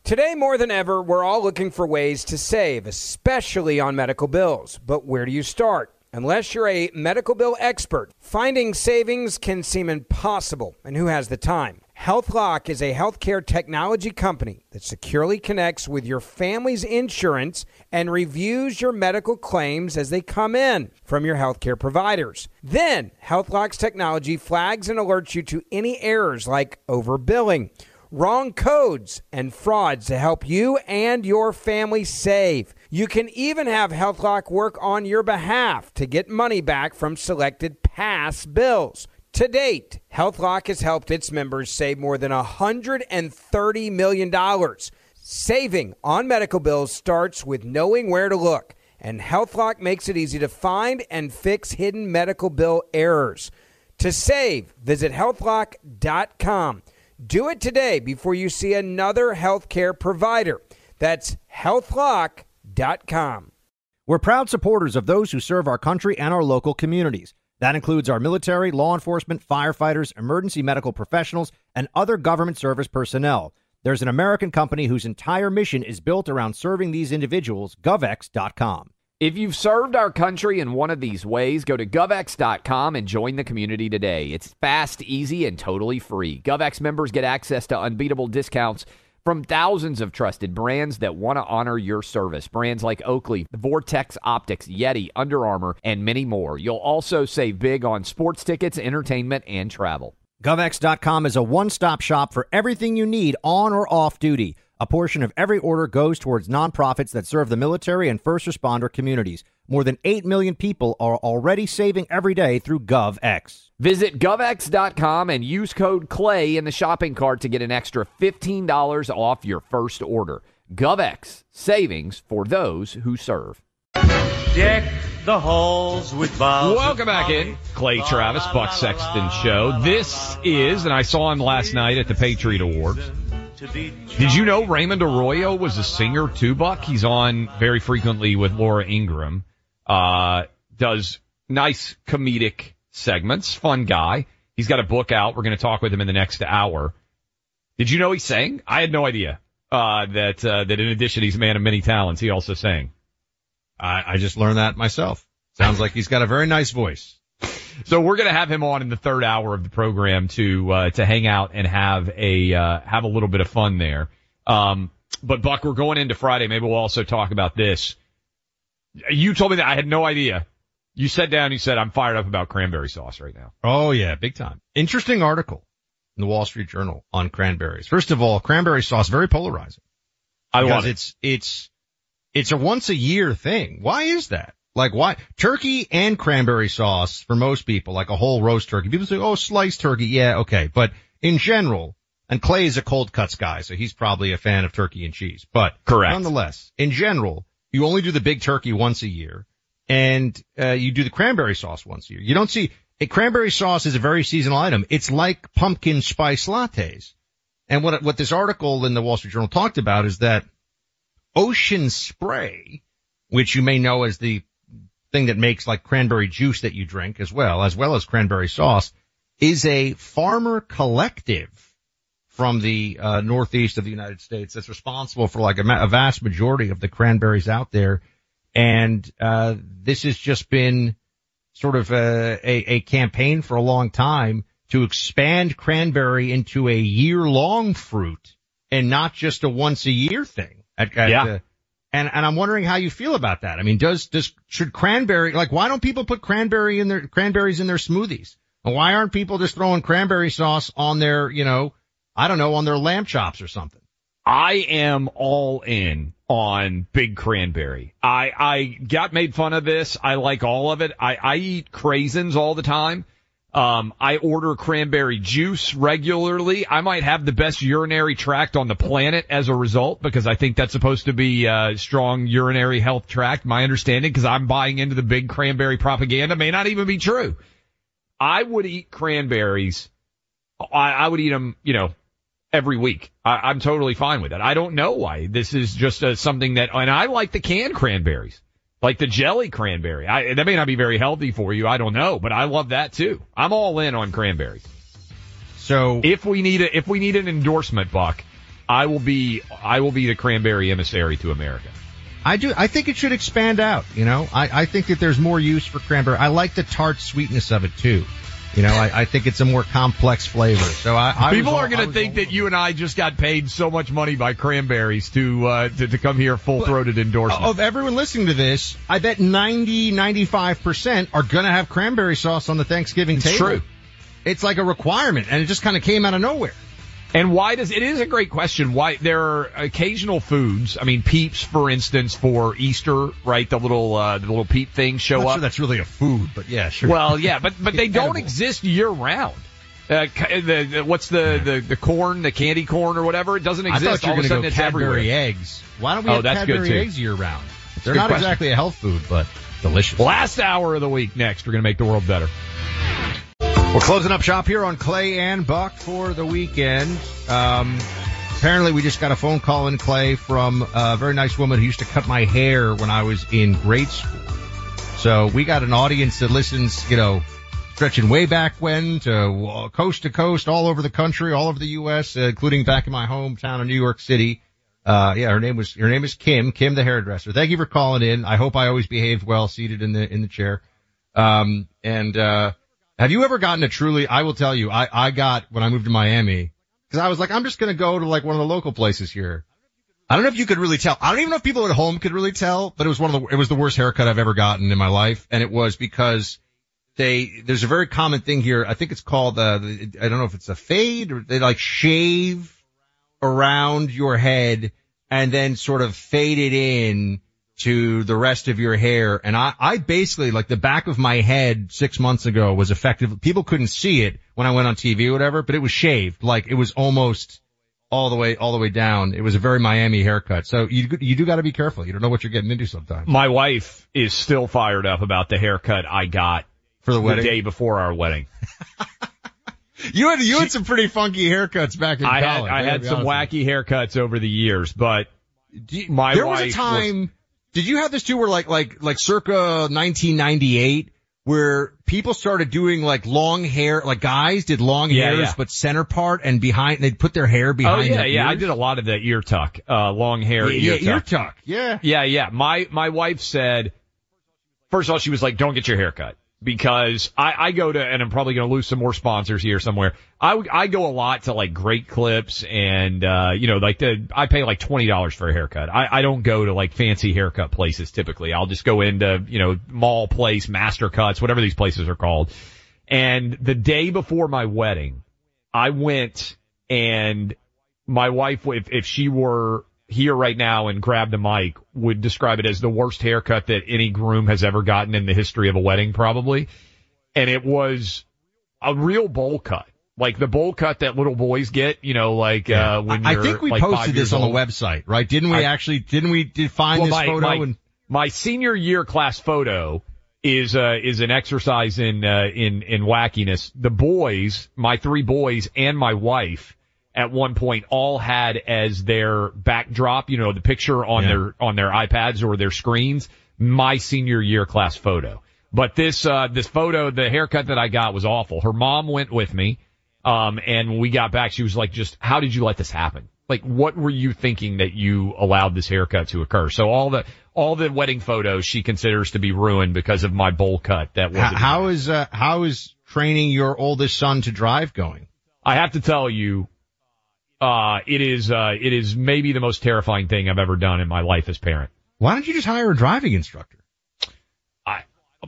Today, more than ever, we're all looking for ways to save, especially on medical bills. But where do you start? Unless you're a medical bill expert, finding savings can seem impossible, and who has the time? HealthLock is a healthcare technology company that securely connects with your family's insurance and reviews your medical claims as they come in from your healthcare providers. Then, HealthLock's technology flags and alerts you to any errors like overbilling, wrong codes, and frauds to help you and your family save. You can even have HealthLock work on your behalf to get money back from selected past bills. To date, HealthLock has helped its members save more than $130 million. Saving on medical bills starts with knowing where to look, and HealthLock makes it easy to find and fix hidden medical bill errors. To save, visit healthlock.com. Do it today before you see another healthcare provider. That's healthlock.com. We're proud supporters of those who serve our country and our local communities. That includes our military, law enforcement, firefighters, emergency medical professionals, and other government service personnel. There's an American company whose entire mission is built around serving these individuals, govx.com. If you've served our country in one of these ways, go to govx.com and join the community today. It's fast, easy, and totally free. GovX members get access to unbeatable discounts from thousands of trusted brands that want to honor your service. Brands like Oakley, Vortex Optics, Yeti, Under Armour, and many more. You'll also save big on sports tickets, entertainment, and travel. GovX.com is a one stop shop for everything you need on or off duty. A portion of every order goes towards nonprofits that serve the military and first responder communities. More than 8 million people are already saving every day through GovX. Visit govx.com and use code CLAY in the shopping cart to get an extra $15 off your first order. GovX, savings for those who serve. Deck the halls with boughs Welcome back in. Clay Travis, Buck Sexton Show. This is, and I saw him last night at the Patriot Awards. Did you know Raymond Arroyo was a singer too, Buck? He's on very frequently with Laura Ingraham. Uh, does nice comedic segments. Fun guy. He's got a book out. We're going to talk with him in the next hour. Did you know he sang? I had no idea, uh, that, uh, that in addition he's a man of many talents, he also sang. I, I just learned that myself. Sounds like he's got a very nice voice. So we're going to have him on in the third hour of the program to uh, to hang out and have a uh, have a little bit of fun there. Um, but Buck, we're going into Friday. Maybe we'll also talk about this. You told me that I had no idea. You sat down. You said I'm fired up about cranberry sauce right now. Oh yeah, big time. Interesting article in the Wall Street Journal on cranberries. First of all, cranberry sauce very polarizing. I because it. it's it's it's a once a year thing. Why is that? Like why turkey and cranberry sauce for most people, like a whole roast turkey. People say, oh, sliced turkey. Yeah, okay. But in general, and Clay is a cold cuts guy, so he's probably a fan of turkey and cheese. But Correct. nonetheless, in general, you only do the big turkey once a year and uh, you do the cranberry sauce once a year. You don't see a cranberry sauce is a very seasonal item. It's like pumpkin spice lattes. And what what this article in the Wall Street Journal talked about is that Ocean Spray, which you may know as the thing that makes like cranberry juice that you drink as well, as well as cranberry sauce, is a farmer collective from the uh, northeast of the United States that's responsible for like a, ma- a vast majority of the cranberries out there. And uh, this has just been sort of a, a, a campaign for a long time to expand cranberry into a year-long fruit and not just a once a year thing. At, at, Yeah. uh, and and I'm wondering how you feel about that. I mean, does does should cranberry like why don't people put cranberry in their cranberries in their smoothies? And why aren't people just throwing cranberry sauce on their you know I don't know on their lamb chops or something? I am all in on big cranberry. I, I got made fun of this. I like all of it. I, I eat craisins all the time. Um, I order cranberry juice regularly. I might have the best urinary tract on the planet as a result because I think that's supposed to be a strong urinary health tract. My understanding because I'm buying into the big cranberry propaganda may not even be true. I would eat cranberries. I, I would eat them, you know, every week. I, I'm totally fine with it. I don't know why this is just uh something that, and I like the canned cranberries. Like the jelly cranberry. I, that may not be very healthy for you. I don't know, but I love that too. I'm all in on cranberries. So if we need a, if we need an endorsement, Buck, I will be, I will be the cranberry emissary to America. I do. I think it should expand out. You know, I, I think that there's more use for cranberry. I like the tart sweetness of it too. You know, I, I think it's a more complex flavor. So I, I People was are going to think that you and I just got paid so much money by cranberries to uh, to, to come here full throated endorsement. Of everyone listening to this, I bet 90, 95% are going to have cranberry sauce on the Thanksgiving It's table. true. It's like a requirement and it just kind of came out of nowhere. And why does it is a great question? Why there are occasional foods? I mean, peeps, for instance, for Easter, right? The little uh, the little peep things show not up. sure that's really a food, but yeah, sure. Well, yeah, but but they don't edible. exist year round. Uh, the, the what's the, the the corn, the candy corn or whatever? It doesn't I exist. thought you All of a going to sudden, go it's Cadbury everywhere. eggs. Why don't we Oh, have that's Cadbury eggs year round? They're not question. exactly a health food, but delicious. Last hour of the week. Next, we're going to make the world better. We're closing up shop here on Clay and Buck for the weekend. Um, apparently we just got a phone call in Clay from a very nice woman who used to cut my hair when I was in grade school. So we got an audience that listens, you know, stretching way back when to coast to coast, all over the country, all over the U.S., uh, including back in my hometown of New York City. Uh, yeah, her name was, her name is Kim, Kim the hairdresser. Thank you for calling in. I hope I always behaved well seated in the, in the chair. Um, and, uh, have you ever gotten a truly, I will tell you, I, I got when I moved to Miami, cause I was like, I'm just to go to like one of the local places here. I don't know if you could really tell. I don't even know if people at home could really tell, but it was one of the, it was the worst haircut I've ever gotten in my life. And it was because they, there's a very common thing here. I think it's called, uh, the- I don't know if it's a fade or they like shave around your head and then sort of fade it in to the rest of your hair. And I, I basically, like the back of my head six months ago was effective. People couldn't see it when I went on TV or whatever, but it was shaved. Like it was almost all the way, all the way down. It was a very Miami haircut. So you, you do got to be careful. You don't know what you're getting into sometimes. My wife is still fired up about the haircut I got For the wedding? day before our wedding. You had, you had some pretty funky haircuts back in I had college. I had some wacky haircuts over the years, but my there was a time. Did you have this too, where like like like circa 1998, where people started doing like long hair, like guys did long Yeah, hairs, yeah. but center part and behind they'd put their hair behind. Oh yeah, yeah. I did a lot of the ear tuck, uh, long hair Yeah, ear yeah, ear tuck. tuck. Yeah. Yeah, yeah. My my wife said, first of all, she was like, "Don't get your hair cut." Because I, I go to, and I'm probably going to lose some more sponsors here somewhere. I, I go a lot to like Great Clips and, uh, you know, like the, I pay like $20 for a haircut. I, I don't go to like fancy haircut places typically. I'll just go into, you know, mall place, master cuts, whatever these places are called. And the day before my wedding, I went and my wife, if, if she were here right now and grabbed the mic, would describe it as the worst haircut that any groom has ever gotten in the history of a wedding, probably. And it was a real bowl cut. Like the bowl cut that little boys get, you know, like, uh, when I think we like posted this on the website, right? Didn't we I- actually? Didn't we define Well, this my, photo? my, and my senior year class photo is uh is an exercise in uh in in wackiness. The boys, my three boys and my wife at one point all had as their backdrop, you know, the picture on Yeah. their on their iPads or their screens, my senior year class photo. But this uh this photo, the haircut that I got was awful. Her mom went with me. Um, and when we got back, she was like, just, how did you let this happen? Like, what were you thinking that you allowed this haircut to occur? So all the, all the wedding photos she considers to be ruined because of my bowl cut. That How, wasn't. how is uh, how is training your oldest son to drive going? I have to tell you, uh, it is, uh, it is maybe the most terrifying thing I've ever done in my life as parent. Why don't you just hire a driving instructor? I,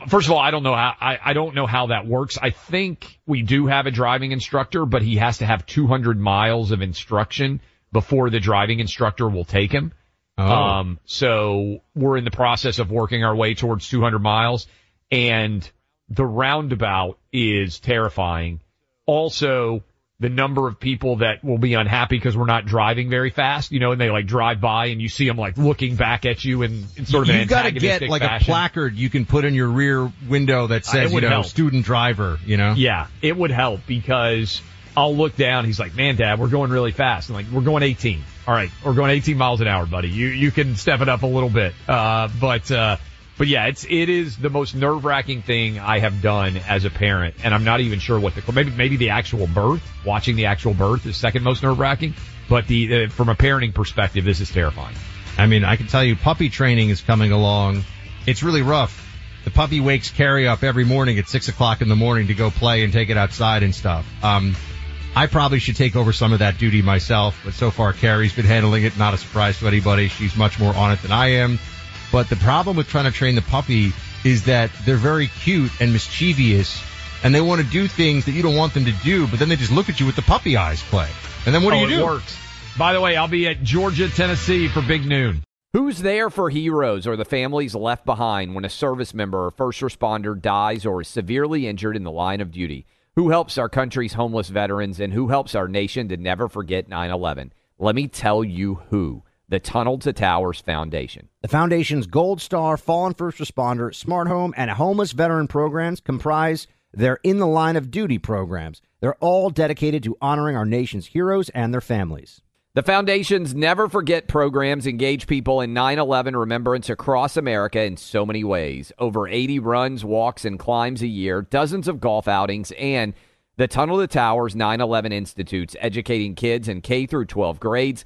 first of all, I don't know how, I, I don't know how that works. I think we do have a driving instructor, but he has to have 200 miles of instruction before the driving instructor will take him. Oh. Um, so we're in the process of working our way towards 200 miles and the roundabout is terrifying. Also, the number of people that will be unhappy because we're not driving very fast, you know, and they like drive by and you see them like looking back at you in, in sort of an You've got to get like fashion. a placard you can put in your rear window that says, you know, help. student driver, you know? Yeah, it would help because I'll look down. He's like, "Man, Dad, we're going really fast." I'm like, "We're going 18. All right, we're going 18 miles an hour, buddy. You you can step it up a little bit." Uh, but uh, but yeah, it's it is the most nerve wracking thing I have done as a parent, and I'm not even sure what the maybe maybe the actual birth, watching the actual birth is second most nerve wracking. But the uh, from a parenting perspective, this is terrifying. I mean, I can tell you puppy training is coming along. It's really rough. The puppy wakes Carrie up every morning at six o'clock in the morning to go play and take it outside and stuff. Um, I probably should take over some of that duty myself, but so far Carrie's been handling it. Not a surprise to anybody. She's much more on it than I am. But the problem with trying to train the puppy is that they're very cute and mischievous and they want to do things that you don't want them to do, but then they just look at you with the puppy eyes play. And then what Oh, do you it do? works. By the way, I'll be at Georgia, Tennessee for Big Noon. Who's there for heroes or the families left behind when a service member or first responder dies or is severely injured in the line of duty? Who helps our country's homeless veterans and who helps our nation to never forget 9 11? Let me tell you who the Tunnel to Towers Foundation. The Foundation's Gold Star, Fallen First Responder, Smart Home, and Homeless Veteran programs comprise their In the Line of Duty programs. They're all dedicated to honoring our nation's heroes and their families. The Foundation's Never Forget programs engage people in 9 11 remembrance across America in so many ways. Over 80 runs, walks, and climbs a year, dozens of golf outings, and the Tunnel to Towers 9 11 Institutes, educating kids in K through 12 grades